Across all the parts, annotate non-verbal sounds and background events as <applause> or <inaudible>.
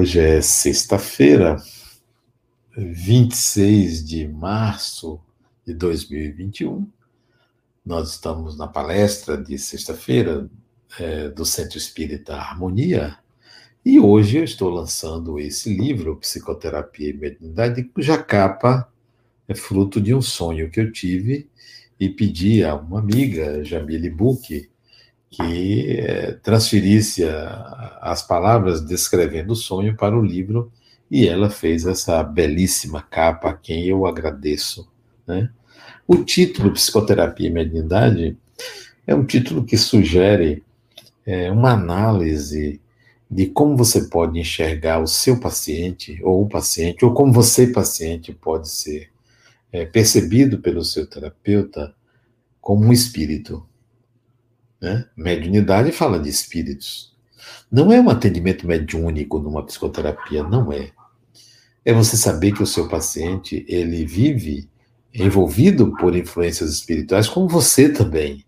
Hoje é sexta-feira, 26 de março de 2021. Nós estamos na palestra de sexta-feira é, do Centro Espírita Harmonia e hoje eu estou lançando esse livro, Psicoterapia e Mediunidade, cuja capa é fruto de um sonho que eu tive e pedi a uma amiga, Jamile Buch, que é, transferisse as palavras descrevendo o sonho para o livro e ela fez essa belíssima capa, a quem eu agradeço. Né? O título Psicoterapia e Mediunidade é um título que sugere é, uma análise de como você pode enxergar o seu paciente, ou o paciente, ou como você, paciente, pode ser é, percebido pelo seu terapeuta como um espírito. Né? Mediunidade fala de espíritos. Não é um atendimento mediúnico numa psicoterapia, não é. É você saber que o seu paciente, ele vive envolvido por influências espirituais, como você também,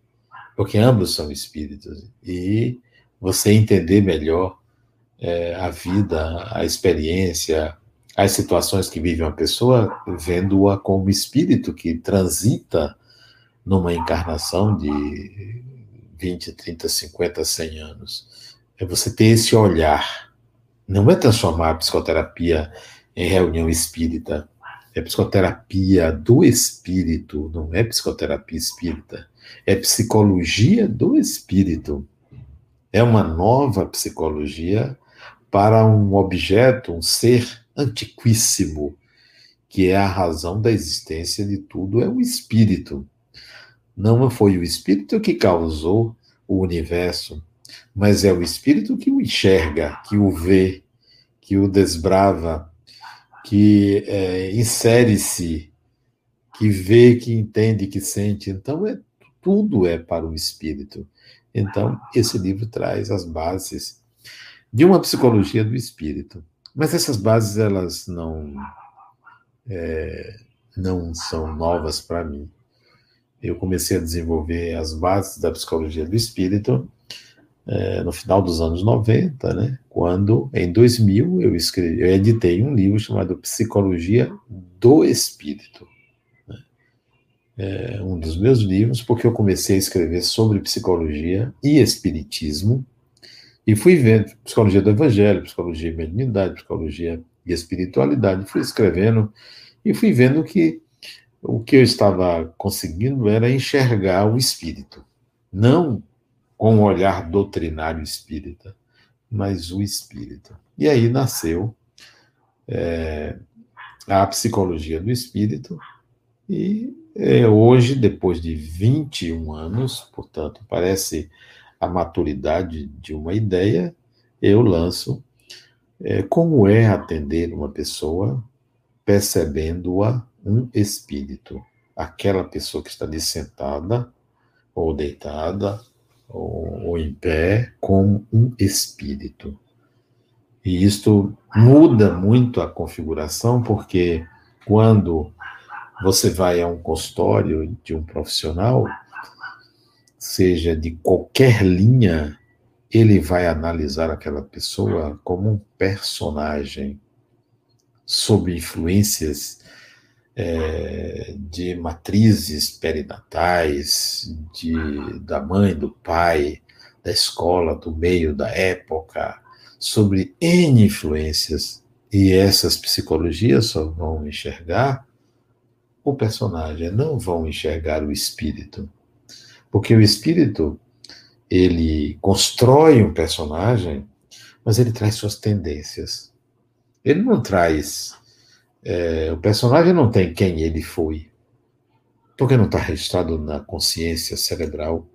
porque ambos são espíritos. E você entender melhor é, a vida, a experiência, as situações que vive uma pessoa, vendo-a como espírito que transita numa encarnação de 20, 30, 50, 100 anos. É você ter esse olhar. Não é transformar a psicoterapia em reunião espírita. É psicoterapia do espírito, não é psicoterapia espírita. É psicologia do espírito. É uma nova psicologia para um objeto, um ser antiquíssimo, que é a razão da existência de tudo, é o espírito. Não foi o espírito que causou o universo, mas é o espírito que o enxerga, que o vê, que o desbrava, que é, insere-se, que vê, que entende, que sente. Então, é, tudo é para o espírito. Então, esse livro traz as bases de uma psicologia do espírito. Mas essas bases, elas não, é, não são novas para mim eu comecei a desenvolver as bases da psicologia do espírito é, no final dos anos 90, né, quando, em 2000, eu, escrevi, eu editei um livro chamado Psicologia do Espírito. Né, é um dos meus livros, porque eu comecei a escrever sobre psicologia e espiritismo, e fui vendo psicologia do evangelho, psicologia e mediunidade, psicologia e espiritualidade, fui escrevendo e fui vendo que o que eu estava conseguindo era enxergar o espírito, não com o olhar doutrinário espírita, mas o espírito. E aí nasceu é, a psicologia do espírito, e é, hoje, depois de 21 anos, portanto, parece a maturidade de uma ideia, eu lanço é, como é atender uma pessoa percebendo-a um espírito. Aquela pessoa que está ali sentada, ou deitada, ou, ou em pé, como um espírito. E isto muda muito a configuração, porque quando você vai a um consultório de um profissional, seja de qualquer linha, ele vai analisar aquela pessoa como um personagem, sob influências é, de matrizes perinatais, de, da mãe, do pai, da escola, do meio, da época, sobre N influências. E essas psicologias só vão enxergar o personagem, não vão enxergar o espírito. Porque o espírito, ele constrói um personagem, mas ele traz suas tendências. Ele não traz é, o personagem não tem quem ele foi, porque não está registrado na consciência cerebral.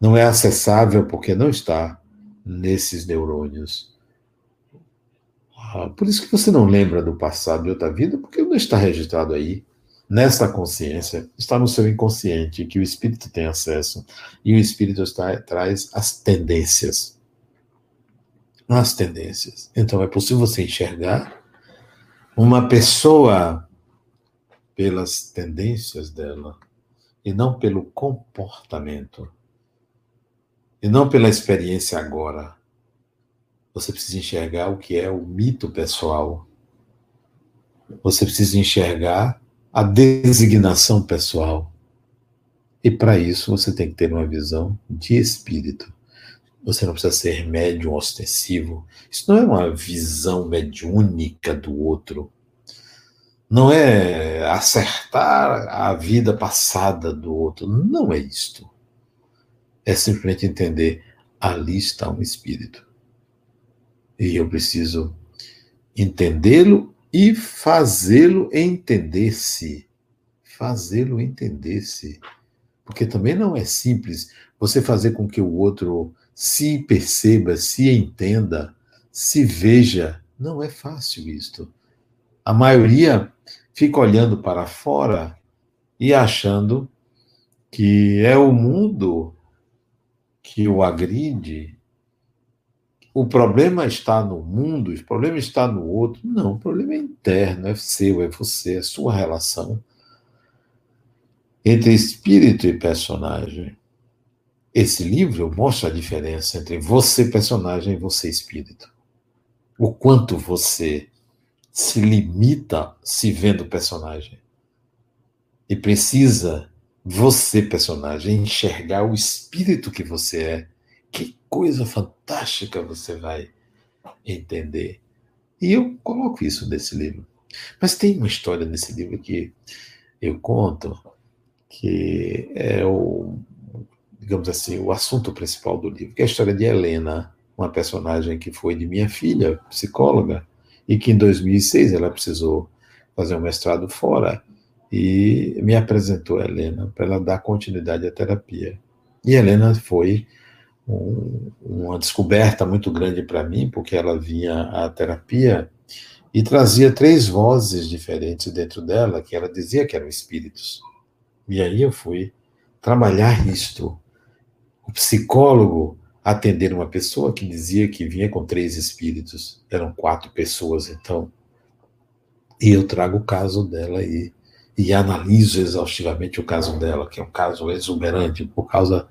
Não é acessável porque não está nesses neurônios. Ah, por isso que você não lembra do passado de outra vida, porque não está registrado aí, nesta consciência, está no seu inconsciente, que o espírito tem acesso, e o espírito está, traz as tendências. As tendências. Então é possível você enxergar uma pessoa pelas tendências dela e não pelo comportamento e não pela experiência agora. Você precisa enxergar o que é o mito pessoal. Você precisa enxergar a designação pessoal. E para isso você tem que ter uma visão de espírito. Você não precisa ser médium ostensivo. Isso não é uma visão mediúnica do outro. Não é acertar a vida passada do outro. Não é isto. É simplesmente entender: ali está um espírito. E eu preciso entendê-lo e fazê-lo entender-se. Fazê-lo entender-se. Porque também não é simples você fazer com que o outro se perceba, se entenda, se veja. Não é fácil isto. A maioria fica olhando para fora e achando que é o mundo que o agride. O problema está no mundo, o problema está no outro. Não, o problema é interno, é seu, é você, é sua relação entre espírito e personagem. Esse livro mostra a diferença entre você, personagem, e você, espírito. O quanto você se limita se vendo personagem. E precisa, você, personagem, enxergar o espírito que você é. Que coisa fantástica você vai entender. E eu coloco isso nesse livro. Mas tem uma história nesse livro que eu conto, que é o digamos assim, o assunto principal do livro, que é a história de Helena, uma personagem que foi de minha filha, psicóloga, e que em 2006 ela precisou fazer um mestrado fora e me apresentou a Helena para ela dar continuidade à terapia. E Helena foi um, uma descoberta muito grande para mim, porque ela vinha à terapia e trazia três vozes diferentes dentro dela, que ela dizia que eram espíritos. E aí eu fui trabalhar isto o psicólogo atender uma pessoa que dizia que vinha com três espíritos, eram quatro pessoas então, e eu trago o caso dela e, e analiso exaustivamente o caso dela, que é um caso exuberante por causa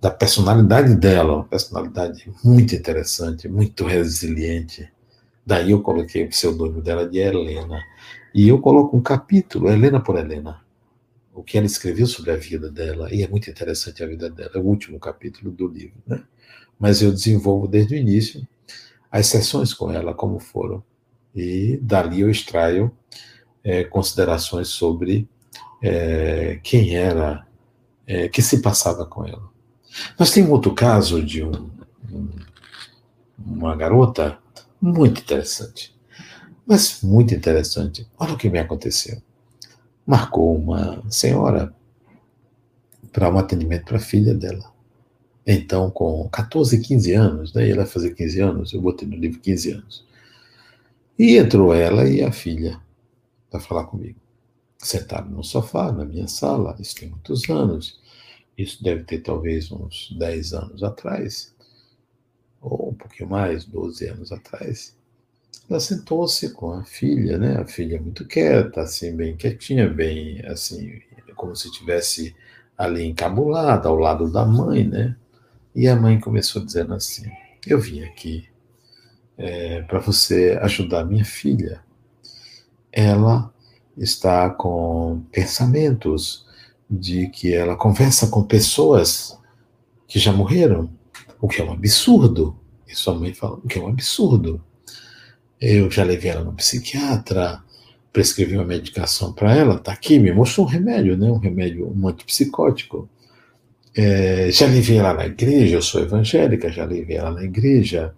da personalidade dela, uma personalidade muito interessante, muito resiliente. Daí eu coloquei o pseudônimo dela de Helena. E eu coloco um capítulo, Helena por Helena o que ela escreveu sobre a vida dela, e é muito interessante a vida dela, é o último capítulo do livro, né? Mas eu desenvolvo desde o início as sessões com ela, como foram, e dali eu extraio é, considerações sobre é, quem era, é, que se passava com ela. Mas tem outro caso de um, um, uma garota muito interessante, mas muito interessante. Olha o que me aconteceu marcou uma senhora para um atendimento para a filha dela. Então, com 14, 15 anos, né, ela fazer 15 anos, eu botei no livro 15 anos. E entrou ela e a filha para falar comigo. Sentaram no sofá, na minha sala, isso tem muitos anos. Isso deve ter talvez uns 10 anos atrás, ou um pouquinho mais, 12 anos atrás. Ela sentou-se com a filha, né? A filha muito quieta, assim, bem quietinha, bem, assim, como se estivesse ali encabulada ao lado da mãe, né? E a mãe começou dizendo assim: Eu vim aqui é, para você ajudar minha filha. Ela está com pensamentos de que ela conversa com pessoas que já morreram, o que é um absurdo. E sua mãe fala: O que é um absurdo. Eu já levei ela no psiquiatra, prescrevi uma medicação para ela, tá aqui, me mostrou um remédio, né? Um remédio, um antipsicótico. É, já levei ela na igreja, eu sou evangélica, já levei ela na igreja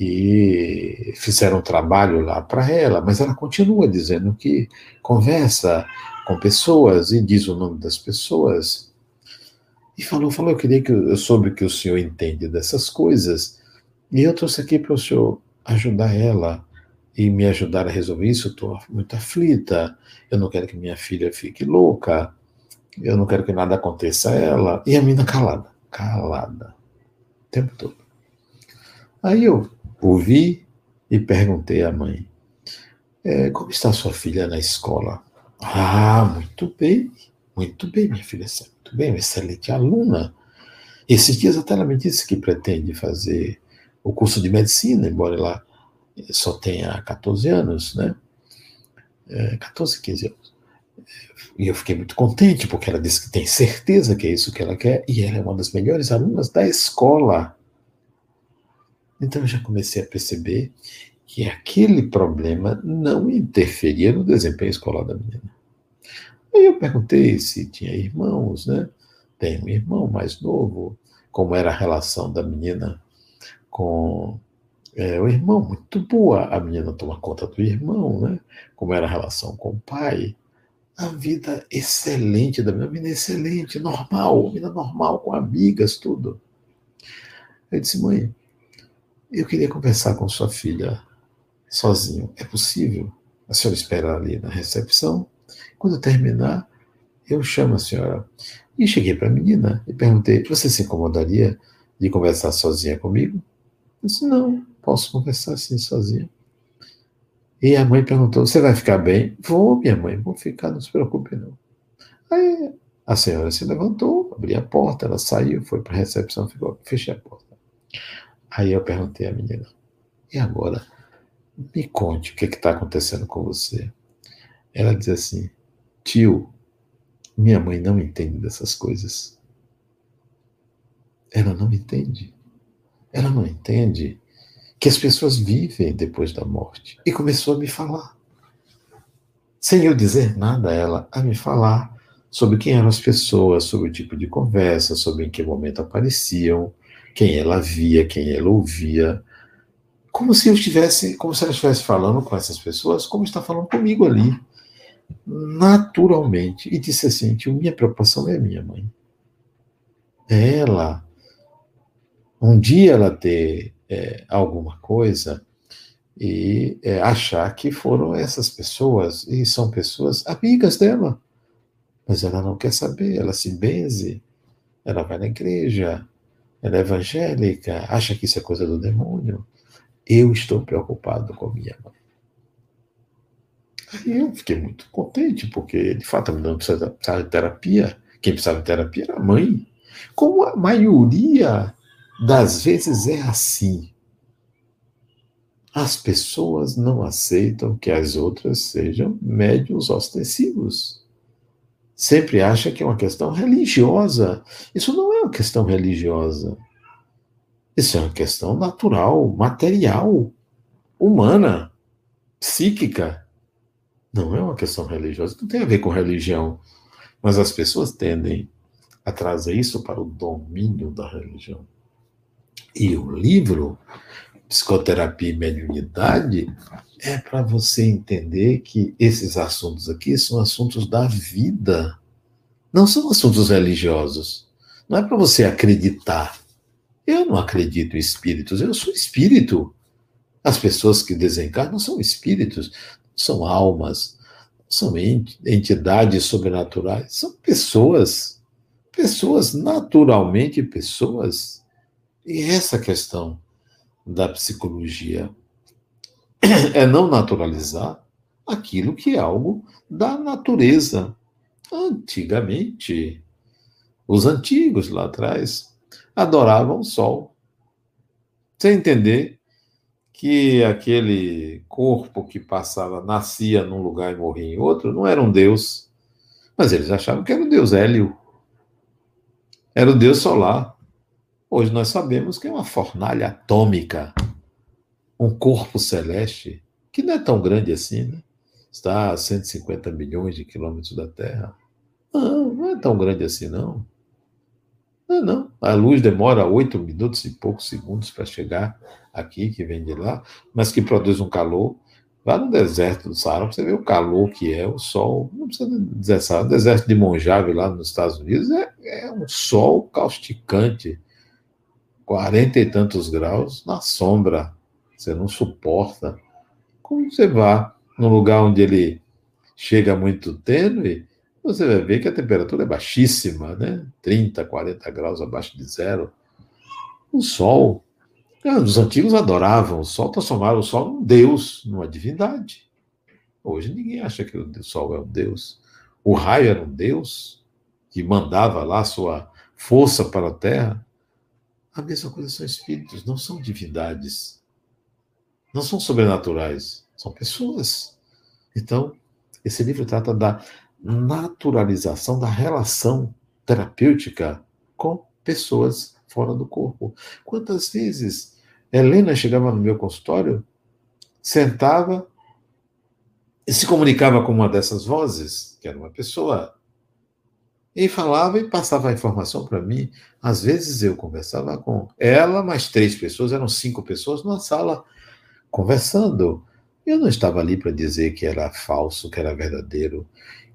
e fizeram um trabalho lá para ela, mas ela continua dizendo que conversa com pessoas e diz o nome das pessoas. E falou, falou, eu queria que eu soube que o senhor entende dessas coisas. E eu trouxe aqui para o senhor ajudar ela e me ajudar a resolver isso, estou muito aflita, eu não quero que minha filha fique louca, eu não quero que nada aconteça a ela. E a mina calada, calada, o tempo todo. Aí eu ouvi e perguntei à mãe, é, como está sua filha na escola? Ah, muito bem, muito bem, minha filha, muito bem, excelente aluna. Esses dias até ela me disse que pretende fazer o curso de medicina, embora ela só tenha 14 anos, né? É, 14, 15 anos. E eu fiquei muito contente, porque ela disse que tem certeza que é isso que ela quer, e ela é uma das melhores alunas da escola. Então eu já comecei a perceber que aquele problema não interferia no desempenho escolar da menina. Aí eu perguntei se tinha irmãos, né? Tem um irmão mais novo, como era a relação da menina com é, o irmão, muito boa. A menina toma conta do irmão, né? Como era a relação com o pai. A vida excelente da minha vida, excelente, normal, vida normal, com amigas, tudo. Eu disse, mãe, eu queria conversar com sua filha sozinho. É possível? A senhora espera ali na recepção. Quando terminar, eu chamo a senhora. E cheguei para a menina e perguntei: Você se incomodaria de conversar sozinha comigo? Eu disse: Não, posso conversar assim sozinha. E a mãe perguntou: Você vai ficar bem? Vou, minha mãe, vou ficar, não se preocupe, não. Aí a senhora se levantou, abriu a porta, ela saiu, foi para a recepção, ficou, fechei a porta. Aí eu perguntei à menina: E agora? Me conte o que está acontecendo com você. Ela diz assim: Tio, minha mãe não entende dessas coisas. Ela não entende. Ela não entende que as pessoas vivem depois da morte. E começou a me falar. Sem eu dizer nada a ela, a me falar sobre quem eram as pessoas, sobre o tipo de conversa, sobre em que momento apareciam, quem ela via, quem ela ouvia. Como se eu estivesse, como se ela estivesse falando com essas pessoas, como está falando comigo ali naturalmente e disse assim: minha preocupação é minha mãe. É ela. Um dia ela ter é, alguma coisa e é, achar que foram essas pessoas, e são pessoas amigas dela. Mas ela não quer saber, ela se benze, ela vai na igreja, ela é evangélica, acha que isso é coisa do demônio. Eu estou preocupado com minha mãe. Aí eu fiquei muito contente, porque de fato a menina precisava, precisava de terapia. Quem precisava de terapia era a mãe. Como a maioria das vezes é assim. As pessoas não aceitam que as outras sejam médios ostensivos. Sempre acha que é uma questão religiosa. Isso não é uma questão religiosa. Isso é uma questão natural, material, humana, psíquica. Não é uma questão religiosa, não tem a ver com religião. Mas as pessoas tendem a trazer isso para o domínio da religião. E o livro, Psicoterapia e Mediunidade, é para você entender que esses assuntos aqui são assuntos da vida, não são assuntos religiosos. Não é para você acreditar. Eu não acredito em espíritos, eu sou espírito. As pessoas que desencarnam são espíritos são almas, são entidades sobrenaturais, são pessoas, pessoas naturalmente pessoas. E essa questão da psicologia é não naturalizar aquilo que é algo da natureza. Antigamente, os antigos lá atrás adoravam o sol, sem entender que aquele corpo que passava, nascia num lugar e morria em outro, não era um Deus. Mas eles achavam que era o Deus Hélio. Era o Deus solar. Hoje nós sabemos que é uma fornalha atômica, um corpo celeste, que não é tão grande assim, né? Está a 150 milhões de quilômetros da Terra. Não, não é tão grande assim, não. Não, não. A luz demora oito minutos e poucos segundos para chegar aqui, que vem de lá, mas que produz um calor. Lá no deserto do Saara, você vê o calor que é, o sol. Não precisa dizer Saara, o deserto de Monjave, lá nos Estados Unidos, é, é um sol causticante. Quarenta e tantos graus na sombra. Você não suporta. Como você vá num lugar onde ele chega muito tênue, você vai ver que a temperatura é baixíssima, né? 30, 40 graus abaixo de zero. O sol. Ah, os antigos adoravam o sol, transformaram o sol num deus, numa divindade. Hoje ninguém acha que o sol é um deus. O raio era um deus que mandava lá sua força para a terra. A mesma coisa são espíritos, não são divindades. Não são sobrenaturais, são pessoas. Então, esse livro trata da naturalização da relação terapêutica com pessoas fora do corpo. Quantas vezes Helena chegava no meu consultório, sentava e se comunicava com uma dessas vozes, que era uma pessoa, e falava e passava a informação para mim. Às vezes eu conversava com ela, mais três pessoas, eram cinco pessoas numa sala conversando. Eu não estava ali para dizer que era falso, que era verdadeiro,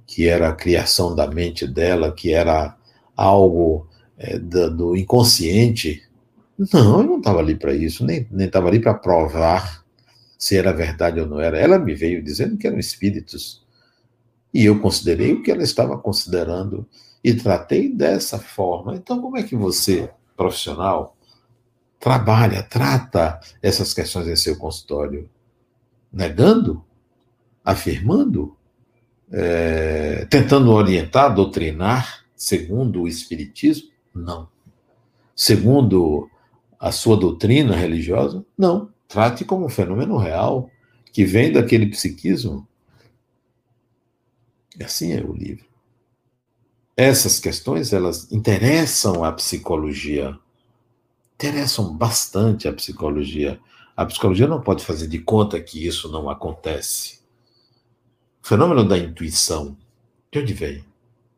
que era a criação da mente dela, que era algo é, do, inconsciente. Não, eu não estava ali para isso, nem estava ali para provar se era verdade ou não era. Ela me veio dizendo que eram espíritos. E eu considerei o que ela estava considerando e tratei dessa forma. Então, como é que você, profissional, trabalha, trata essas questões em seu consultório? Negando? Afirmando? É, tentando orientar, doutrinar, segundo o Espiritismo? Não. Segundo a sua doutrina religiosa? Não. Trate como um fenômeno real que vem daquele psiquismo. Assim é o livro. Essas questões, elas interessam a psicologia. Interessam bastante a psicologia. A psicologia não pode fazer de conta que isso não acontece. O fenômeno da intuição, de onde vem?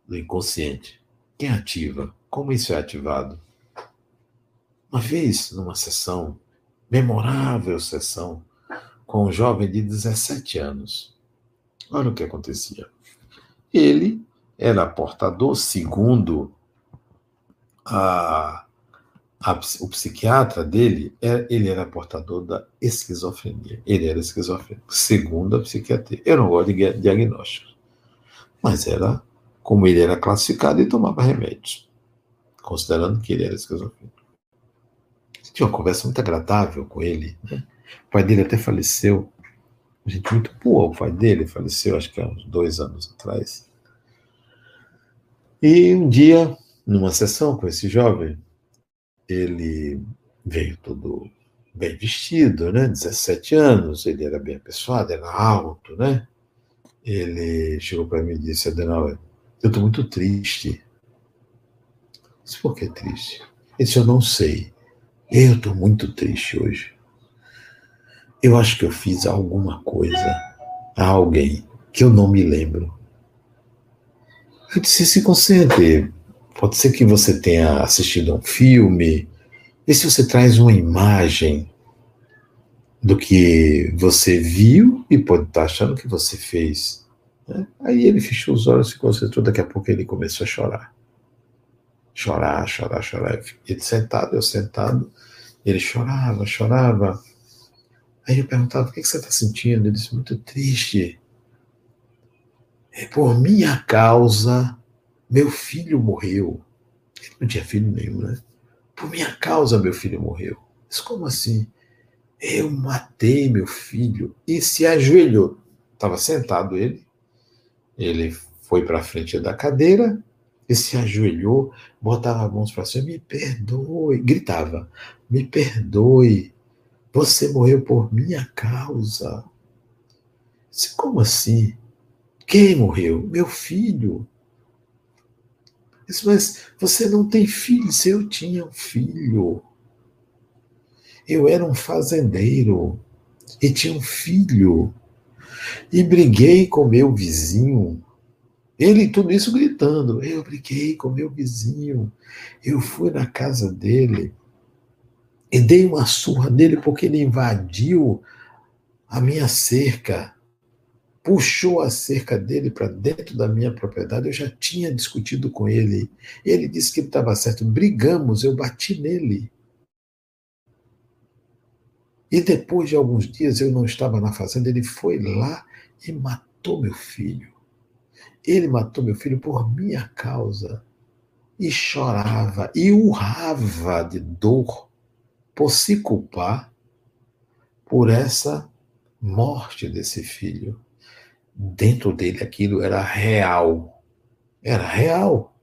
Do inconsciente. Quem ativa? Como isso é ativado? Uma vez, numa sessão memorável sessão com um jovem de 17 anos. Olha o que acontecia. Ele era portador, segundo a, a, o psiquiatra dele, é, ele era portador da esquizofrenia. Ele era esquizofrênico, segundo a psiquiatria. Eu não gosto de diagnóstico. Mas era como ele era classificado e tomava remédios, considerando que ele era esquizofrênico tinha uma conversa muito agradável com ele. Né? O pai dele até faleceu. Gente muito boa, o pai dele faleceu, acho que há uns dois anos atrás. E um dia, numa sessão com esse jovem, ele veio todo bem vestido, né? 17 anos, ele era bem apessoado, era alto, né? Ele chegou para mim e disse: Adenauer, eu estou muito triste. Eu disse, por que triste? Ele disse: Eu não sei. Eu estou muito triste hoje. Eu acho que eu fiz alguma coisa a alguém que eu não me lembro. Eu disse: se concentre. Pode ser que você tenha assistido a um filme. E se você traz uma imagem do que você viu e pode estar achando que você fez. Né? Aí ele fechou os olhos, se concentrou. Daqui a pouco ele começou a chorar. Chorar, chorar, chorar. Ele sentado, eu sentado. Ele chorava, chorava. Aí eu perguntava: o que você está sentindo? Ele disse: muito triste. É por minha causa, meu filho morreu. Ele não tinha filho nenhum, né? Por minha causa, meu filho morreu. Mas como assim? Eu matei meu filho e se ajoelhou. Estava sentado ele. Ele foi para a frente da cadeira e se ajoelhou, botava as mãos para cima, me perdoe, gritava, me perdoe, você morreu por minha causa. Disse, como assim? Quem morreu? Meu filho. Disse, mas você não tem filho? Se eu tinha um filho. Eu era um fazendeiro e tinha um filho. E briguei com meu vizinho ele, tudo isso gritando. Eu briguei com meu vizinho. Eu fui na casa dele e dei uma surra nele porque ele invadiu a minha cerca. Puxou a cerca dele para dentro da minha propriedade. Eu já tinha discutido com ele. Ele disse que ele estava certo. Brigamos, eu bati nele. E depois de alguns dias eu não estava na fazenda, ele foi lá e matou meu filho. Ele matou meu filho por minha causa. E chorava e urrava de dor por se culpar por essa morte desse filho. Dentro dele aquilo era real. Era real.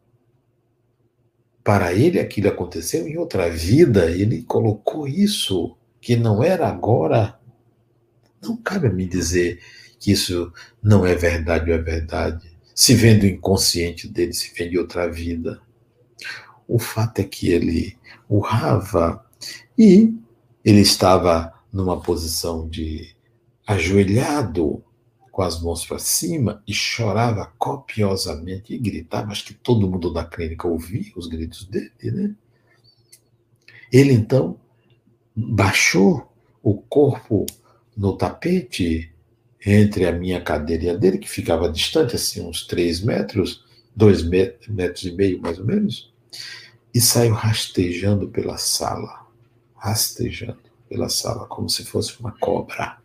para ele aquilo aconteceu em outra vida, ele colocou isso que não era agora. Não cabe a mim dizer que isso não é verdade ou é verdade. Se vem do inconsciente dele, se vem de outra vida. O fato é que ele urrava e ele estava numa posição de ajoelhado, com as mãos para cima, e chorava copiosamente e gritava. Acho que todo mundo da clínica ouvia os gritos dele, né? Ele então baixou o corpo no tapete entre a minha cadeira e a dele, que ficava distante, assim, uns três metros, dois metros e meio mais ou menos, e saiu rastejando pela sala, rastejando pela sala, como se fosse uma cobra,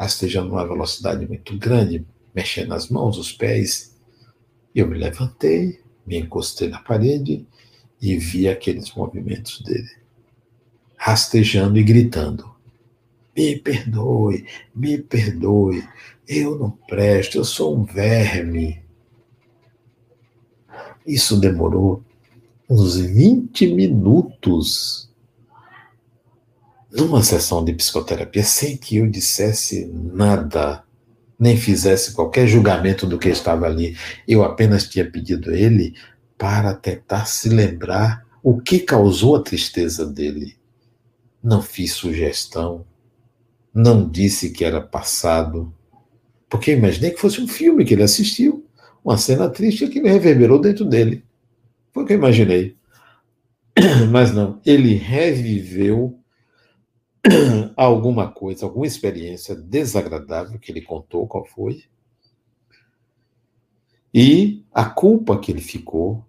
rastejando uma velocidade muito grande, mexendo as mãos, os pés. Eu me levantei, me encostei na parede e vi aqueles movimentos dele, rastejando e gritando: Me perdoe, me perdoe, eu não presto, eu sou um verme. Isso demorou uns 20 minutos numa sessão de psicoterapia sem que eu dissesse nada, nem fizesse qualquer julgamento do que estava ali. Eu apenas tinha pedido a ele para tentar se lembrar o que causou a tristeza dele. Não fiz sugestão, não disse que era passado, porque imaginei que fosse um filme que ele assistiu, uma cena triste que reverberou dentro dele. Foi o que eu imaginei. <clears throat> Mas não, ele reviveu <clears throat> alguma coisa, alguma experiência desagradável que ele contou, qual foi, e a culpa que ele ficou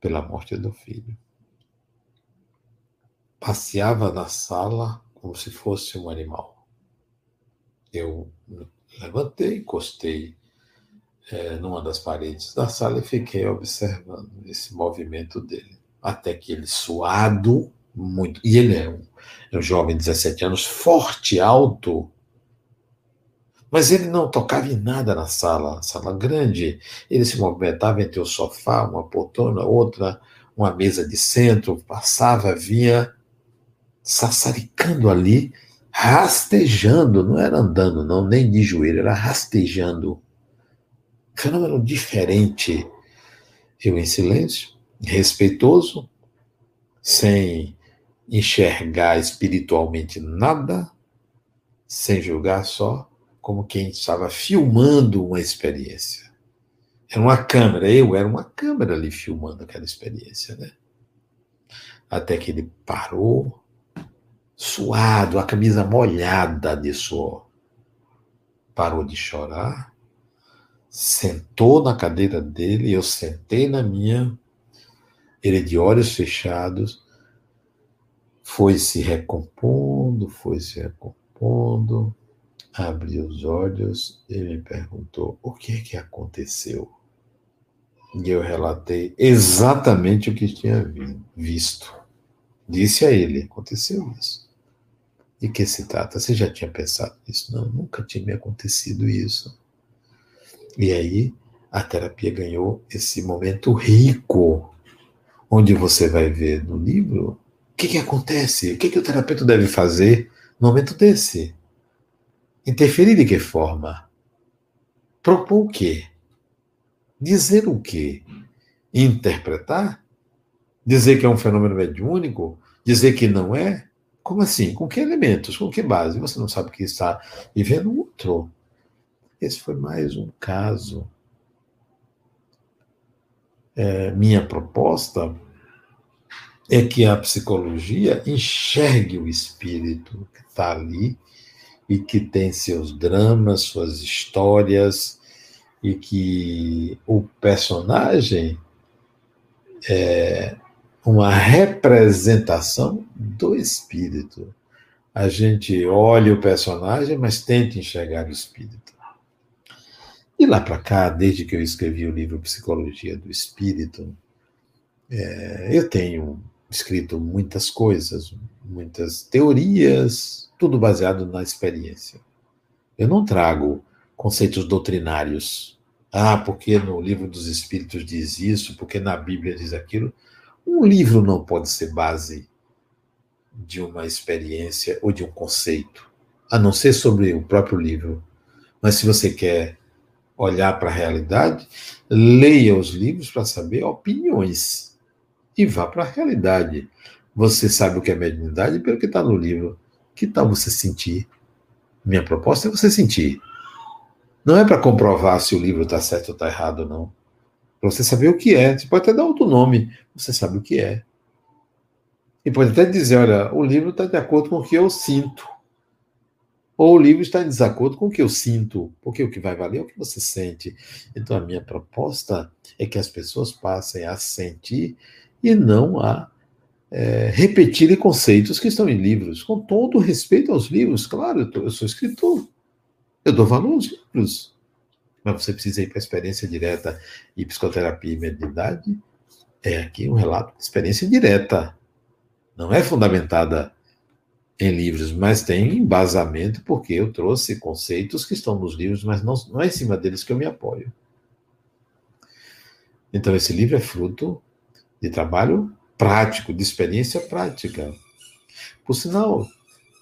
pela morte do filho. Passeava na sala como se fosse um animal. Eu levantei, encostei é, numa das paredes da sala e fiquei observando esse movimento dele. Até que ele, suado, muito. E ele é um, é um jovem de 17 anos, forte, alto. Mas ele não tocava em nada na sala, sala grande. Ele se movimentava entre o sofá, uma poltrona, outra, uma mesa de centro, passava, vinha sassaricando ali, rastejando, não era andando, não, nem de joelho, era rastejando. Fenômeno diferente. Eu em silêncio, respeitoso, sem enxergar espiritualmente nada, sem julgar só, como quem estava filmando uma experiência. Era uma câmera, eu era uma câmera ali filmando aquela experiência, né? Até que ele parou, suado, a camisa molhada de suor. Parou de chorar, sentou na cadeira dele, eu sentei na minha, ele de olhos fechados, foi se recompondo, foi se recompondo, abriu os olhos e me perguntou o que é que aconteceu. E eu relatei exatamente o que tinha visto. Disse a ele: aconteceu isso. De que se trata? Você já tinha pensado nisso? Não, nunca tinha me acontecido isso. E aí a terapia ganhou esse momento rico, onde você vai ver no livro que, que acontece? O que, que o terapeuta deve fazer no momento desse? Interferir de que forma? Propor o quê? Dizer o quê? Interpretar? Dizer que é um fenômeno mediúnico? Dizer que não é? Como assim? Com que elementos? Com que base? Você não sabe que está vivendo outro. Esse foi mais um caso. É, minha proposta é que a psicologia enxergue o espírito que está ali e que tem seus dramas, suas histórias, e que o personagem é uma representação do espírito. A gente olha o personagem, mas tenta enxergar o espírito. E lá para cá, desde que eu escrevi o livro Psicologia do Espírito, é, eu tenho escrito muitas coisas, muitas teorias, tudo baseado na experiência. Eu não trago conceitos doutrinários. Ah, porque no livro dos Espíritos diz isso, porque na Bíblia diz aquilo. Um livro não pode ser base de uma experiência ou de um conceito, a não ser sobre o próprio livro. Mas se você quer olhar para a realidade, leia os livros para saber opiniões e vá para a realidade. Você sabe o que é mediunidade pelo que está no livro. Que tal você sentir? Minha proposta é você sentir. Não é para comprovar se o livro está certo ou está errado, não. Para você saber o que é. Você pode até dar outro nome, você sabe o que é. E pode até dizer: olha, o livro está de acordo com o que eu sinto. Ou o livro está em desacordo com o que eu sinto, porque o que vai valer é o que você sente. Então, a minha proposta é que as pessoas passem a sentir e não a é, conceitos que estão em livros, com todo respeito aos livros. Claro, eu, tô, eu sou escritor, eu dou valor aos livros, mas você precisa ir para a experiência direta. E psicoterapia e mediunidade é aqui um relato de experiência direta. Não é fundamentada em livros, mas tem embasamento porque eu trouxe conceitos que estão nos livros, mas não, não é em cima deles que eu me apoio. Então, esse livro é fruto de trabalho prático, de experiência prática. Por sinal,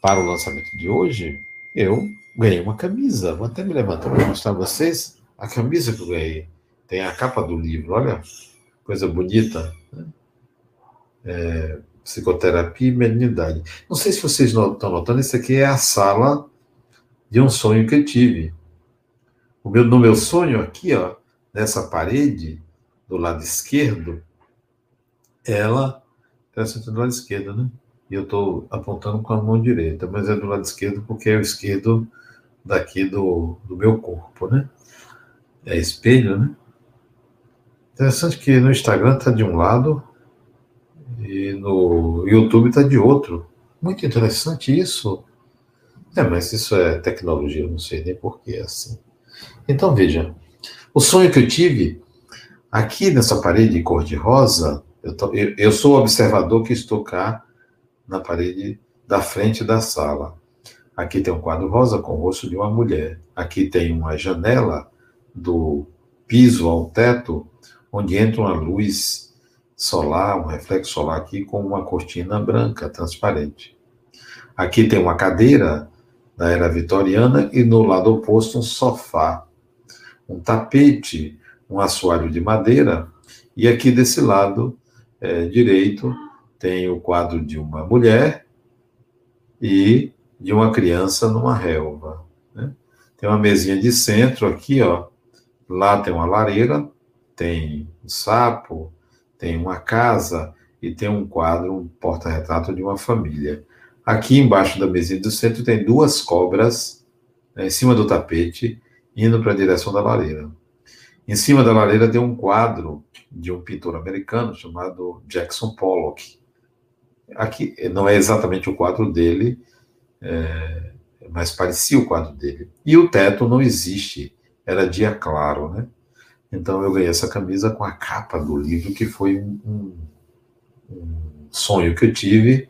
para o lançamento de hoje, eu ganhei uma camisa. Vou até me levantar para mostrar a vocês a camisa que eu ganhei. Tem a capa do livro, olha, coisa bonita. Né? É, psicoterapia e mediunidade. Não sei se vocês estão notando, isso aqui é a sala de um sonho que eu tive. Meu, no meu sonho aqui, ó, nessa parede, do lado esquerdo, ela está do lado esquerdo, né? E eu estou apontando com a mão direita, mas é do lado esquerdo porque é o esquerdo daqui do, do meu corpo, né? É espelho, né? Interessante que no Instagram está de um lado e no YouTube está de outro. Muito interessante isso. É, mas isso é tecnologia, eu não sei nem por que é assim. Então veja, o sonho que eu tive aqui nessa parede cor-de-rosa, eu, eu, eu sou o observador que estou cá na parede da frente da sala. Aqui tem um quadro rosa com o rosto de uma mulher. Aqui tem uma janela do piso ao teto, onde entra uma luz solar, um reflexo solar aqui com uma cortina branca, transparente. Aqui tem uma cadeira da era vitoriana e no lado oposto um sofá, um tapete, um assoalho de madeira e aqui desse lado é, direito tem o quadro de uma mulher e de uma criança numa relva. Né? Tem uma mesinha de centro aqui, ó. Lá tem uma lareira, tem um sapo, tem uma casa e tem um quadro, um porta-retrato de uma família. Aqui embaixo da mesinha do centro tem duas cobras né, em cima do tapete, indo para a direção da lareira. Em cima da lareira tem um quadro de um pintor americano chamado Jackson Pollock. Aqui não é exatamente o quadro dele, é, mas parecia o quadro dele. E o teto não existe, era dia claro, né? Então eu ganhei essa camisa com a capa do livro, que foi um, um sonho que eu tive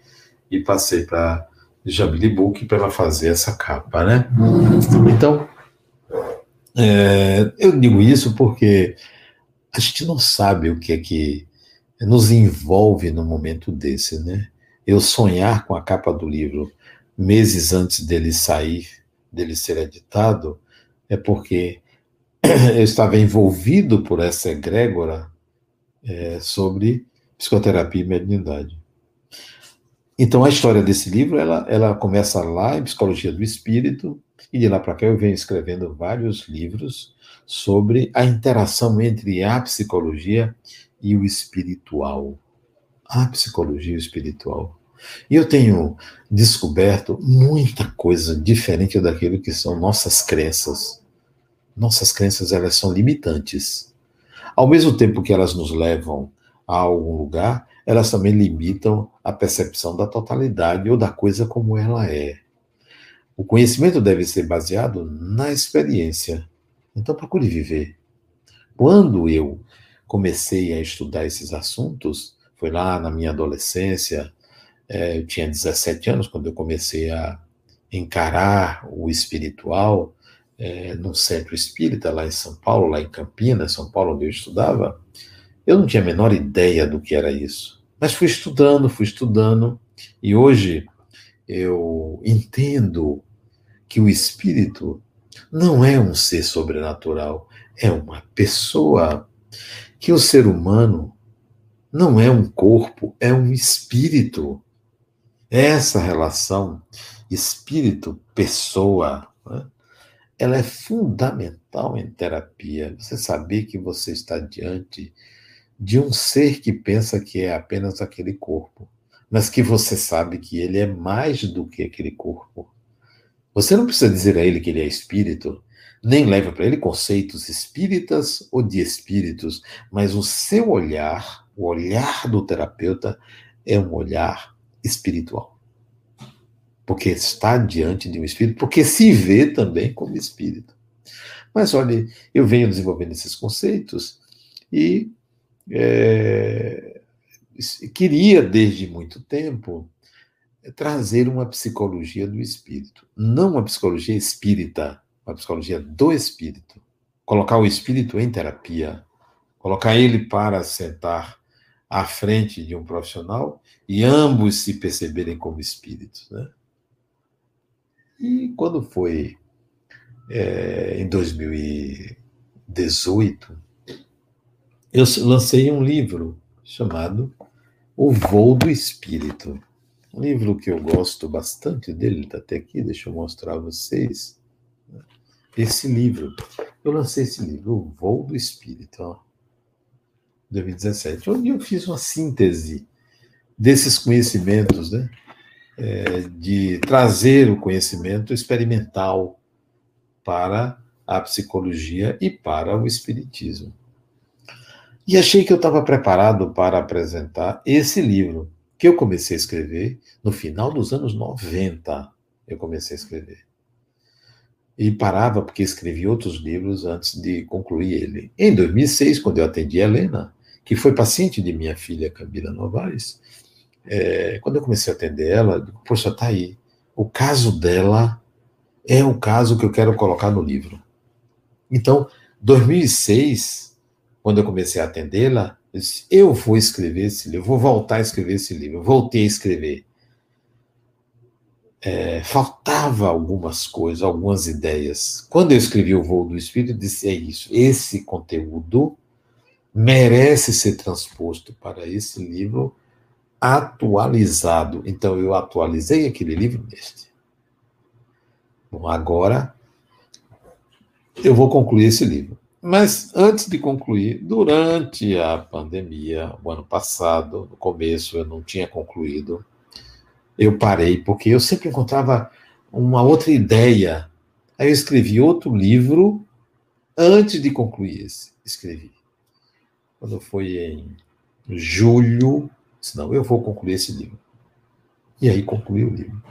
e passei para Jamile Book para ela fazer essa capa, né? Então, é, eu digo isso porque a gente não sabe o que é que nos envolve no momento desse, né? Eu sonhar com a capa do livro meses antes dele sair, dele ser editado, é porque <clears throat> eu estava envolvido por essa egrégora é, sobre psicoterapia e mediunidade. Então, a história desse livro, ela, ela começa lá em Psicologia do Espírito, e de lá para cá eu venho escrevendo vários livros sobre a interação entre a psicologia e o espiritual. A psicologia e o espiritual. E eu tenho descoberto muita coisa diferente daquilo que são nossas crenças nossas crenças elas são limitantes. Ao mesmo tempo que elas nos levam a algum lugar, elas também limitam a percepção da totalidade ou da coisa como ela é. O conhecimento deve ser baseado na experiência. Então, procure viver. Quando eu comecei a estudar esses assuntos, foi lá na minha adolescência, é, eu tinha 17 anos quando eu comecei a encarar o espiritual, é, no centro espírita, lá em São Paulo, lá em Campinas, São Paulo, onde eu estudava, eu não tinha a menor ideia do que era isso. Mas fui estudando, fui estudando, e hoje eu entendo que o espírito não é um ser sobrenatural, é uma pessoa. Que o ser humano não é um corpo, é um espírito. Essa relação espírito-pessoa, né, ela é fundamental em terapia. Você saber que você está diante de um ser que pensa que é apenas aquele corpo, mas que você sabe que ele é mais do que aquele corpo. Você não precisa dizer a ele que ele é espírito, nem leva para ele conceitos espíritas ou de espíritos, mas o seu olhar, o olhar do terapeuta, é um olhar espiritual. Porque está diante de um espírito, porque se vê também como espírito. Mas olha, eu venho desenvolvendo esses conceitos e é, queria desde muito tempo trazer uma psicologia do espírito, não uma psicologia espírita, uma psicologia do espírito. Colocar o espírito em terapia, colocar ele para sentar à frente de um profissional e ambos se perceberem como espíritos. Né? E quando foi é, em 2018, eu lancei um livro chamado O Voo do Espírito. Um livro que eu gosto bastante dele, está até aqui, deixa eu mostrar a vocês. Esse livro, eu lancei esse livro, O Voo do Espírito, ó, 2017, onde eu fiz uma síntese desses conhecimentos, né? É, de trazer o conhecimento experimental para a psicologia e para o espiritismo. E achei que eu estava preparado para apresentar esse livro, que eu comecei a escrever no final dos anos 90. Eu comecei a escrever. E parava porque escrevi outros livros antes de concluir ele. Em 2006, quando eu atendi a Helena, que foi paciente de minha filha Camila Novaes, é, quando eu comecei a atender ela, digo, poxa, tá aí. O caso dela é o caso que eu quero colocar no livro. Então, 2006, quando eu comecei a atendê-la, eu disse, eu vou escrever esse livro, vou voltar a escrever esse livro. Eu voltei a escrever. É, faltava algumas coisas, algumas ideias. Quando eu escrevi o Voo do Espírito, eu disse, é isso, esse conteúdo merece ser transposto para esse livro atualizado. Então, eu atualizei aquele livro neste. Bom, agora eu vou concluir esse livro. Mas antes de concluir, durante a pandemia, o ano passado, no começo eu não tinha concluído, eu parei, porque eu sempre encontrava uma outra ideia. Aí eu escrevi outro livro antes de concluir esse. Escrevi. Quando foi em julho, senão eu vou concluir esse livro. E aí concluí o livro.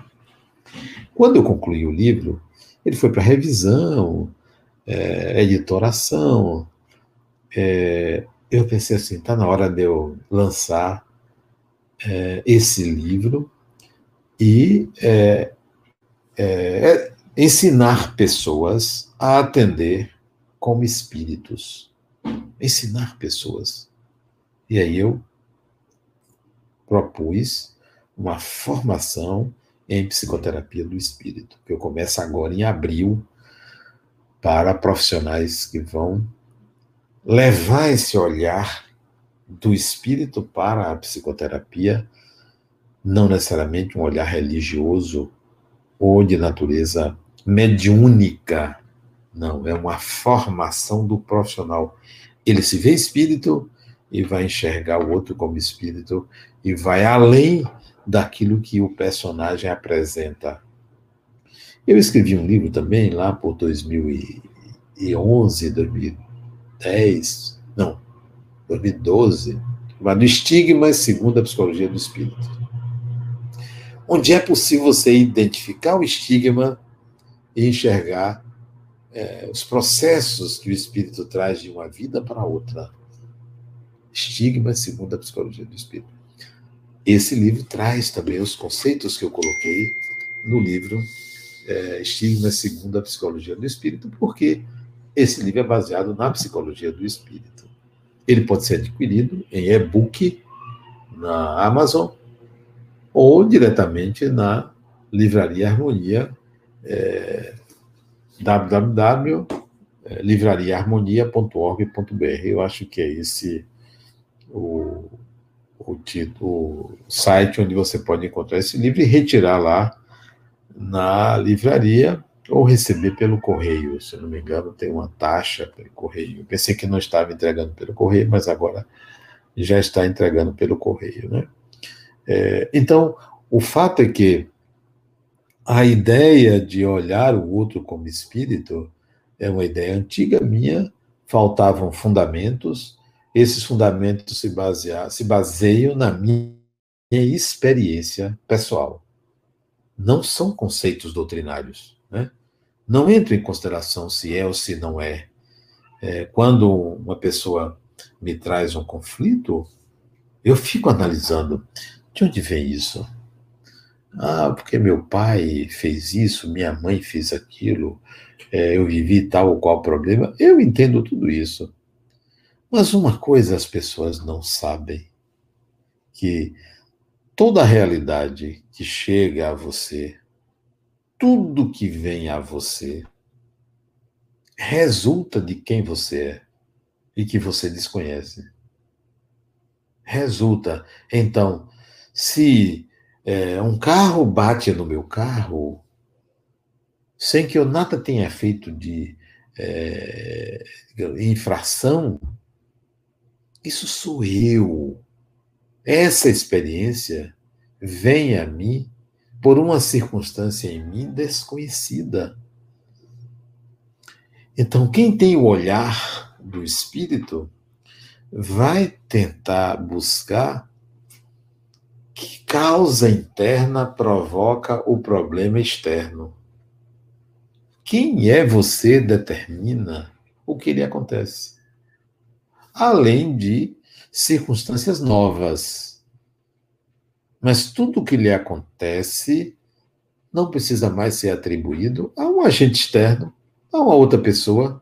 Quando eu concluí o livro, ele foi para revisão, é, editoração. É, eu pensei assim, está na hora de eu lançar é, esse livro e é, é, é, ensinar pessoas a atender como espíritos. Ensinar pessoas. E aí eu propus uma formação em psicoterapia do espírito, que eu começo agora em abril para profissionais que vão levar esse olhar do espírito para a psicoterapia, não necessariamente um olhar religioso ou de natureza mediúnica. Não, é uma formação do profissional. Ele se vê espírito e vai enxergar o outro como espírito e vai além daquilo que o personagem apresenta eu escrevi um livro também lá por 2011, 2010, não, 2012, chamado Estigmas segundo a Psicologia do Espírito. Onde é possível você identificar o estigma e enxergar é, os processos que o espírito traz de uma vida para outra. Estigma segundo a Psicologia do Espírito. Esse livro traz também os conceitos que eu coloquei no livro é, estigmas segundo a psicologia do espírito, porque esse livro é baseado na psicologia do espírito. Ele pode ser adquirido em e-book na Amazon ou diretamente na Livraria Harmonia, é, www.livrariaharmonia.org.br. Eu acho que é esse o, o, título, o site onde você pode encontrar esse livro e retirar lá na livraria ou receber pelo correio. Se não me engano, tem uma taxa pelo correio. Pensei que não estava entregando pelo correio, mas agora já está entregando pelo correio. Né? É, então, o fato é que a ideia de olhar o outro como espírito é uma ideia antiga minha, faltavam fundamentos, esses fundamentos se, basear, se baseiam na minha experiência pessoal. Não são conceitos doutrinários. Né? Não entra em consideração se é ou se não é. é. Quando uma pessoa me traz um conflito, eu fico analisando de onde vem isso. Ah, porque meu pai fez isso, minha mãe fez aquilo, é, eu vivi tal ou qual problema. Eu entendo tudo isso. Mas uma coisa as pessoas não sabem: que toda a realidade que chega a você, tudo que vem a você, resulta de quem você é e que você desconhece. Resulta. Então, se é, um carro bate no meu carro, sem que eu nada tenha feito de é, infração, isso sou eu. Essa experiência vem a mim por uma circunstância em mim desconhecida. Então, quem tem o olhar do espírito vai tentar buscar que causa interna provoca o problema externo. Quem é você determina o que lhe acontece. Além de circunstâncias novas. Mas tudo o que lhe acontece não precisa mais ser atribuído a um agente externo, a uma outra pessoa,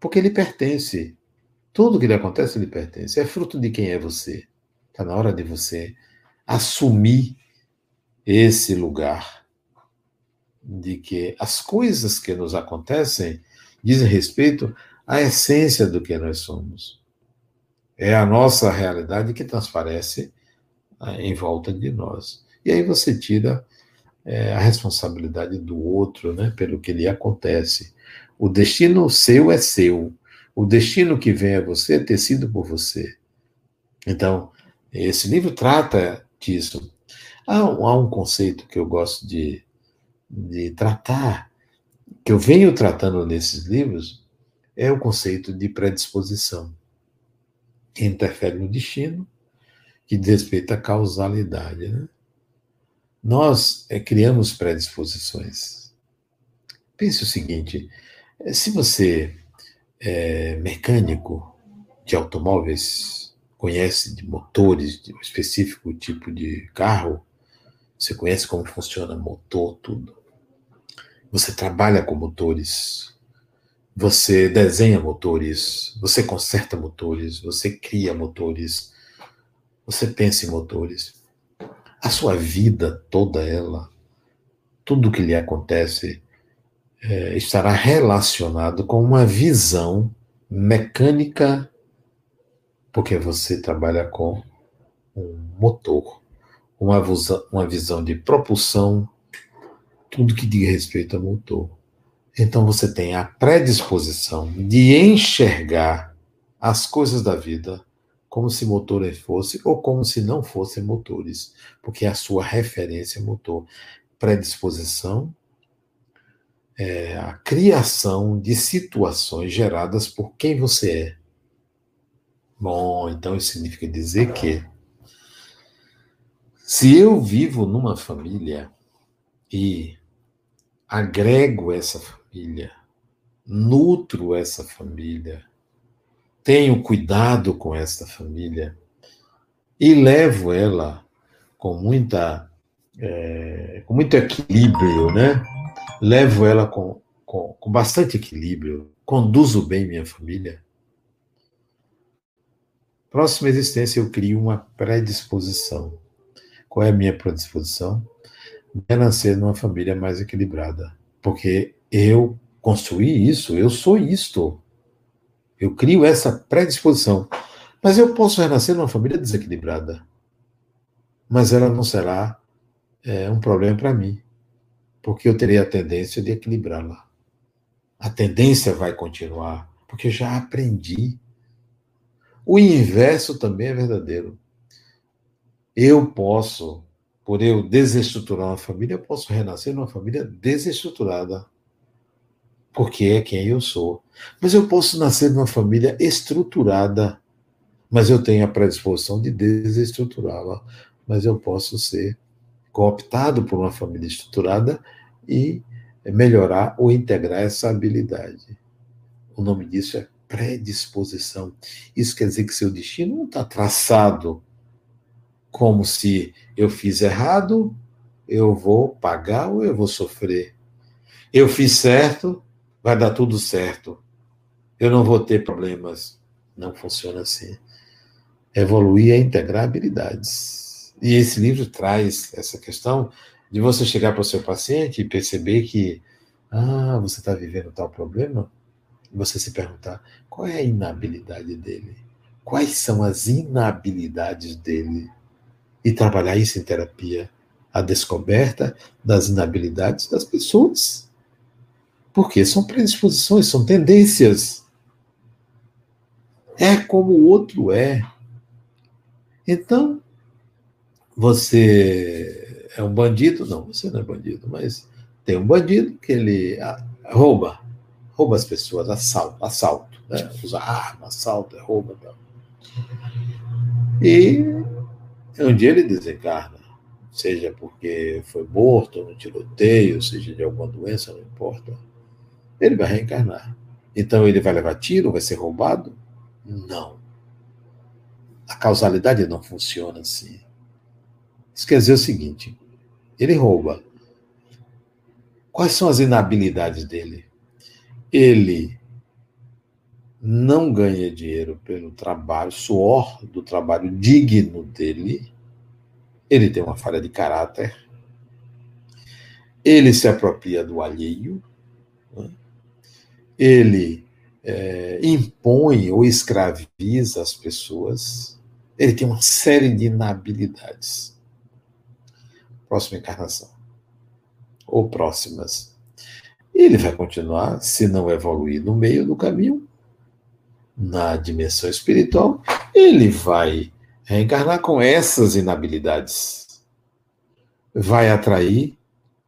porque ele pertence. Tudo que lhe acontece lhe pertence. É fruto de quem é você. Está na hora de você assumir esse lugar de que as coisas que nos acontecem dizem respeito à essência do que nós somos. É a nossa realidade que transparece ah, em volta de nós. E aí você tira é, a responsabilidade do outro, né, pelo que lhe acontece. O destino seu é seu. O destino que vem a você é tecido por você. Então, esse livro trata disso. Há, há um conceito que eu gosto de, de tratar, que eu venho tratando nesses livros, é o conceito de predisposição, que interfere no destino, que diz respeito à causalidade. Né? Nós é, criamos predisposições. Pense o seguinte: eh, se você é mecânico de automóveis, conhece de motores, de um específico tipo de carro, você conhece como funciona motor, tudo. Você trabalha com motores, você desenha motores, você conserta motores, você cria motores, você pensa em motores. A sua vida toda ela, tudo que lhe acontece, é, estará relacionado com uma visão mecânica porque você trabalha com um motor, uma visão, uma visão de propulsão, tudo que diga respeito a motor. Então você tem a predisposição de enxergar as coisas da vida como se motor fosse ou como se não fossem motores, porque a sua referência é motor. Predisposição é a criação de situações geradas por quem você é. Bom, então isso significa dizer que se eu vivo numa família e agrego essa família, nutro essa família, tenho cuidado com essa família e levo ela com muita é, com muito equilíbrio, né? Levo ela com, com, com bastante equilíbrio, conduzo bem minha família. Próxima existência eu crio uma predisposição. Qual é a minha predisposição? É nascer numa família mais equilibrada. Porque eu construí isso, eu sou isto. Eu crio essa predisposição. Mas eu posso renascer numa família desequilibrada. Mas ela não será é, um problema para mim. Porque eu terei a tendência de equilibrá-la. A tendência vai continuar, porque eu já aprendi. O inverso também é verdadeiro. Eu posso, por eu desestruturar uma família, eu posso renascer numa família desestruturada porque é quem eu sou. Mas eu posso nascer numa família estruturada, mas eu tenho a predisposição de desestruturá-la. Mas eu posso ser cooptado por uma família estruturada e melhorar ou integrar essa habilidade. O nome disso é predisposição. Isso quer dizer que seu destino não está traçado como se eu fiz errado, eu vou pagar ou eu vou sofrer. Eu fiz certo, vai dar tudo certo. Eu não vou ter problemas. Não funciona assim. Evoluir é integrar habilidades. E esse livro traz essa questão de você chegar para o seu paciente e perceber que, ah, você está vivendo tal problema, e você se perguntar qual é a inabilidade dele, quais são as inabilidades dele, e trabalhar isso em terapia, a descoberta das inabilidades das pessoas. Porque são predisposições, são tendências. É como o outro é. Então, você é um bandido? Não, você não é bandido, mas tem um bandido que ele ah, rouba, rouba as pessoas, assalto, assalto, né? usa arma, assalto, rouba. E um dia ele desencarna, seja porque foi morto no tiroteio, seja de alguma doença, não importa ele vai reencarnar. Então ele vai levar tiro, vai ser roubado? Não. A causalidade não funciona assim. Isso quer dizer o seguinte: ele rouba. Quais são as inabilidades dele? Ele não ganha dinheiro pelo trabalho, suor do trabalho digno dele. Ele tem uma falha de caráter. Ele se apropria do alheio. Né? ele é, impõe ou escraviza as pessoas, ele tem uma série de inabilidades. Próxima encarnação. Ou próximas. Ele vai continuar, se não evoluir no meio do caminho, na dimensão espiritual, ele vai reencarnar com essas inabilidades. Vai atrair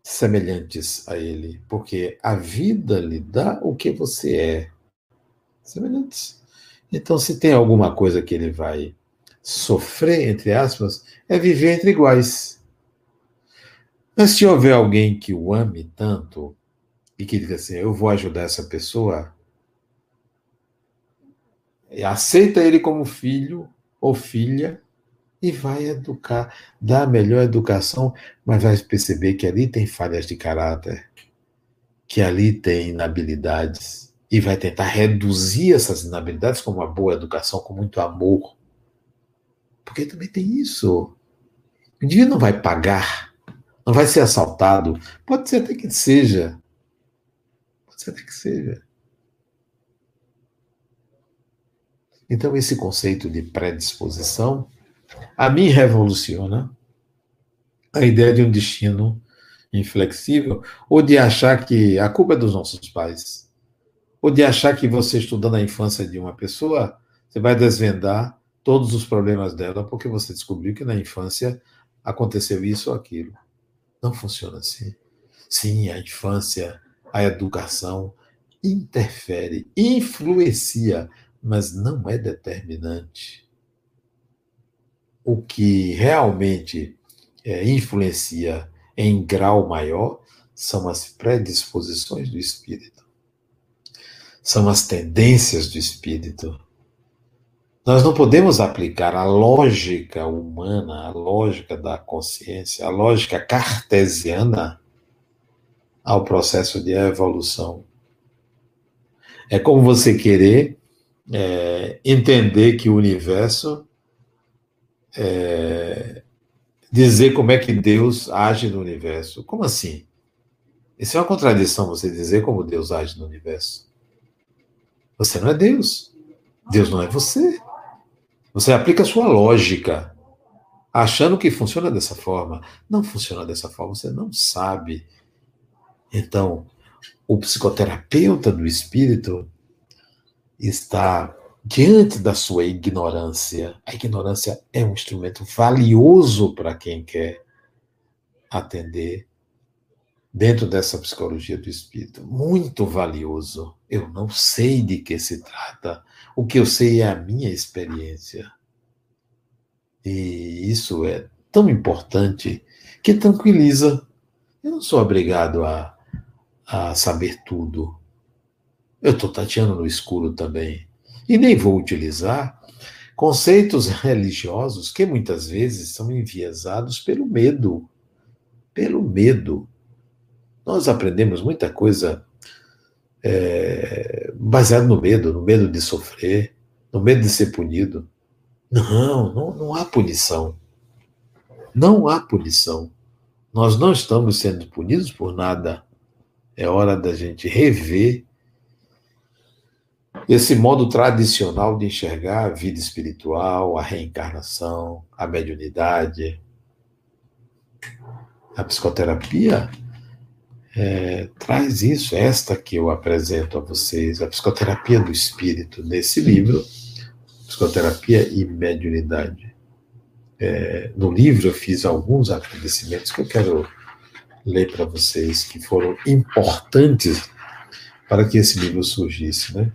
semelhantes a ele, porque a vida lhe dá o que você é. Semelhantes. Então, se tem alguma coisa que ele vai sofrer, entre aspas, é viver entre iguais. Mas se houver alguém que o ame tanto e que diga assim, eu vou ajudar essa pessoa, aceita ele como filho ou filha, e vai educar, dar a melhor educação, mas vai perceber que ali tem falhas de caráter, que ali tem inabilidades, e vai tentar reduzir essas inabilidades com uma boa educação, com muito amor. Porque também tem isso. O indivíduo não vai pagar, não vai ser assaltado. Pode ser até que seja. Pode ser até que seja. Então, esse conceito de predisposição a mim revoluciona a ideia de um destino inflexível, ou de achar que a culpa é dos nossos pais, ou de achar que você estudando a infância de uma pessoa, você vai desvendar todos os problemas dela porque você descobriu que na infância aconteceu isso ou aquilo. Não funciona assim. Sim, a infância, a educação interfere, influencia, mas não é determinante o que realmente é, influencia em grau maior são as predisposições do espírito, são as tendências do espírito. Nós não podemos aplicar a lógica humana, a lógica da consciência, a lógica cartesiana ao processo de evolução. É como você querer é, entender que o universo é, dizer como é que Deus age no universo. Como assim? Isso é uma contradição você dizer como Deus age no universo. Você não é Deus. Deus não é você. Você aplica a sua lógica, achando que funciona dessa forma. Não funciona dessa forma, você não sabe. Então, o psicoterapeuta do espírito está diante da sua ignorância. A ignorância é um instrumento valioso para quem quer atender dentro dessa psicologia do espírito. Muito valioso. Eu não sei de que se trata. O que eu sei é a minha experiência. E isso é tão importante que tranquiliza. Eu não sou obrigado a, a saber tudo. Eu estou tateando no escuro também. E nem vou utilizar conceitos <laughs> religiosos que muitas vezes são enviesados pelo medo. Pelo medo. Nós aprendemos muita coisa é, baseado no medo, no medo de sofrer, no medo de ser punido. Não, não, não há punição. Não há punição. Nós não estamos sendo punidos por nada. É hora da gente rever esse modo tradicional de enxergar a vida espiritual, a reencarnação, a mediunidade. A psicoterapia é, traz isso, esta que eu apresento a vocês, a psicoterapia do espírito, nesse livro, Psicoterapia e Mediunidade. É, no livro eu fiz alguns agradecimentos que eu quero ler para vocês, que foram importantes para que esse livro surgisse. Né?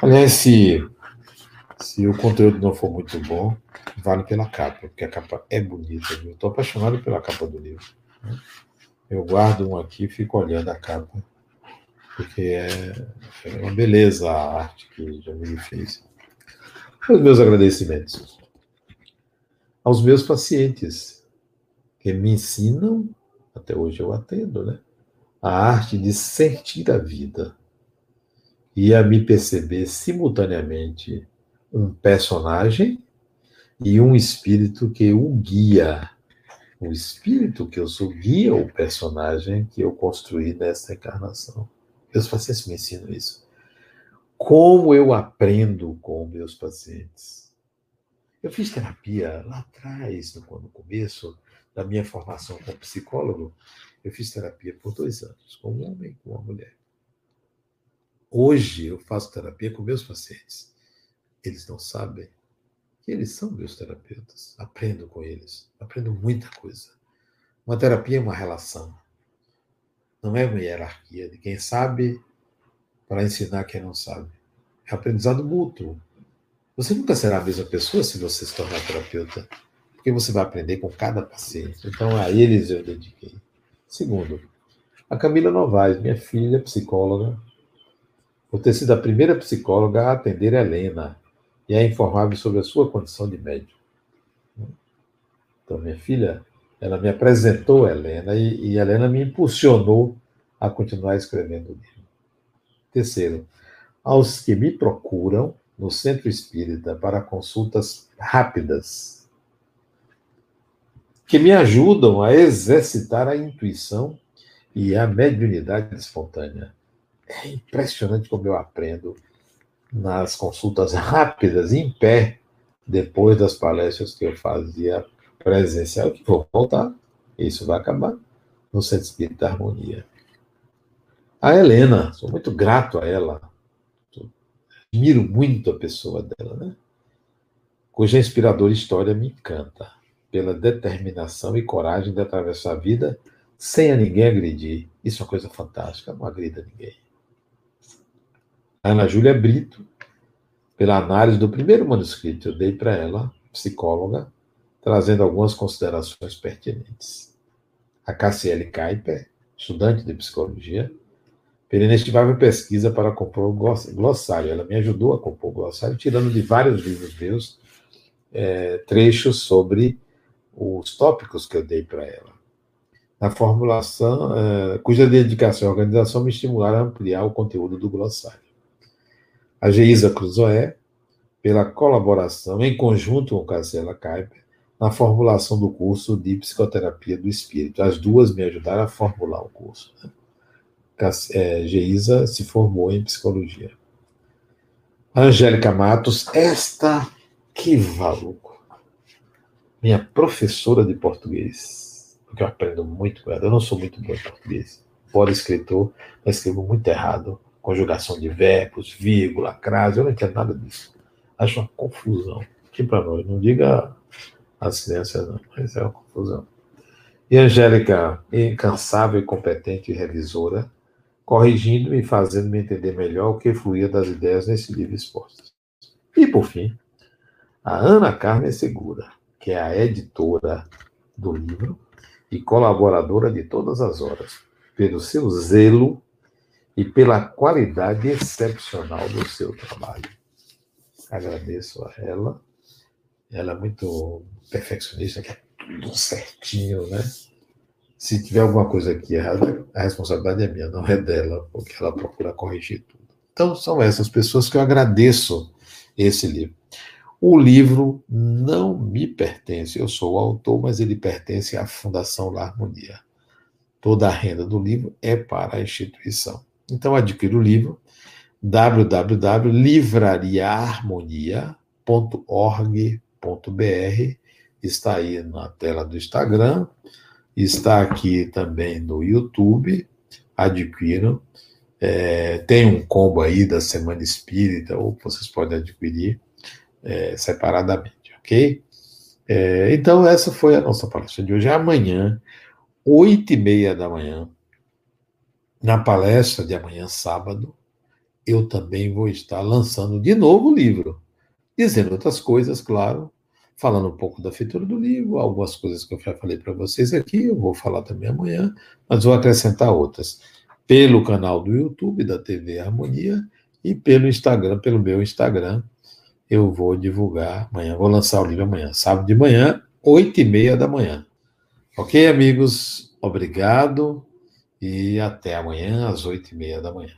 Aliás, se, se o conteúdo não for muito bom, vale pela capa, porque a capa é bonita. Eu estou apaixonado pela capa do livro. Né? Eu guardo um aqui e fico olhando a capa, porque é, é uma beleza a arte que Jamil fez. Os meus agradecimentos aos meus pacientes, que me ensinam, até hoje eu atendo, né? A arte de sentir a vida e a me perceber simultaneamente um personagem e um espírito que o guia o espírito que eu sou guia o personagem que eu construí nesta encarnação. Meus pacientes me ensinam isso. Como eu aprendo com meus pacientes? Eu fiz terapia lá atrás, no começo da minha formação como psicólogo. Eu fiz terapia por dois anos, com um homem e com uma mulher. Hoje eu faço terapia com meus pacientes. Eles não sabem que eles são meus terapeutas. Aprendo com eles, aprendo muita coisa. Uma terapia é uma relação, não é uma hierarquia de quem sabe para ensinar quem não sabe. É aprendizado mútuo. Você nunca será a mesma pessoa se você se tornar terapeuta, porque você vai aprender com cada paciente. Então, a eles eu dediquei. Segundo, a Camila Novaes, minha filha, psicóloga, por ter sido a primeira psicóloga a atender a Helena, e é informável sobre a sua condição de médium. Então, minha filha, ela me apresentou a Helena e, e a Helena me impulsionou a continuar escrevendo o livro. Terceiro, aos que me procuram no centro espírita para consultas rápidas, que me ajudam a exercitar a intuição e a mediunidade espontânea. É impressionante como eu aprendo nas consultas <laughs> rápidas, em pé, depois das palestras que eu fazia presencial, que vou voltar, isso vai acabar no Centro Espírita da Harmonia. A Helena, sou muito grato a ela, admiro muito a pessoa dela, né? cuja inspiradora história me encanta, pela determinação e coragem de atravessar a vida sem a ninguém agredir. Isso é uma coisa fantástica, não agrida ninguém. Ana Júlia Brito, pela análise do primeiro manuscrito, eu dei para ela, psicóloga, trazendo algumas considerações pertinentes. A Cassiele Kaiper, estudante de psicologia, pela inestimável pesquisa para compor o glossário. Ela me ajudou a compor o glossário, tirando de vários livros meus é, trechos sobre os tópicos que eu dei para ela. Na formulação, é, cuja dedicação e organização me estimularam a ampliar o conteúdo do glossário. A Geisa Cruzoé, pela colaboração em conjunto com Casella Kuiper, na formulação do curso de Psicoterapia do Espírito. As duas me ajudaram a formular o curso. Né? Geisa se formou em psicologia. Angélica Matos, esta que valuco. Minha professora de português, porque eu aprendo muito com ela. Eu não sou muito bom em português. Fora escritor, eu escrevo muito errado. Conjugação de verbos, vírgula, crase, eu não entendo nada disso. Acho uma confusão. Aqui para nós, não diga as crianças, não, mas é uma confusão. E Angélica, incansável e competente revisora, corrigindo e fazendo-me entender melhor o que fluía das ideias nesse livro exposto. E, por fim, a Ana Carmen Segura, que é a editora do livro e colaboradora de todas as horas, pelo seu zelo e pela qualidade excepcional do seu trabalho. Agradeço a ela. Ela é muito perfeccionista, quer tudo certinho, né? Se tiver alguma coisa aqui errada, a responsabilidade é minha, não é dela, porque ela procura corrigir tudo. Então, são essas pessoas que eu agradeço esse livro. O livro não me pertence, eu sou o autor, mas ele pertence à Fundação La Harmonia. Toda a renda do livro é para a instituição. Então, adquira o livro www.livrariaharmonia.org.br está aí na tela do Instagram está aqui também no YouTube, adquiram. É, tem um combo aí da Semana Espírita, ou vocês podem adquirir é, separadamente, ok? É, então, essa foi a nossa palestra de hoje. Amanhã, oito e meia da manhã, na palestra de amanhã, sábado, eu também vou estar lançando de novo o livro, dizendo outras coisas, claro, falando um pouco da feitura do livro, algumas coisas que eu já falei para vocês aqui, eu vou falar também amanhã, mas vou acrescentar outras. Pelo canal do YouTube da TV Harmonia e pelo Instagram, pelo meu Instagram, eu vou divulgar amanhã, vou lançar o livro amanhã, sábado de manhã, oito e meia da manhã. Ok, amigos? Obrigado e até amanhã às oito e meia da manhã.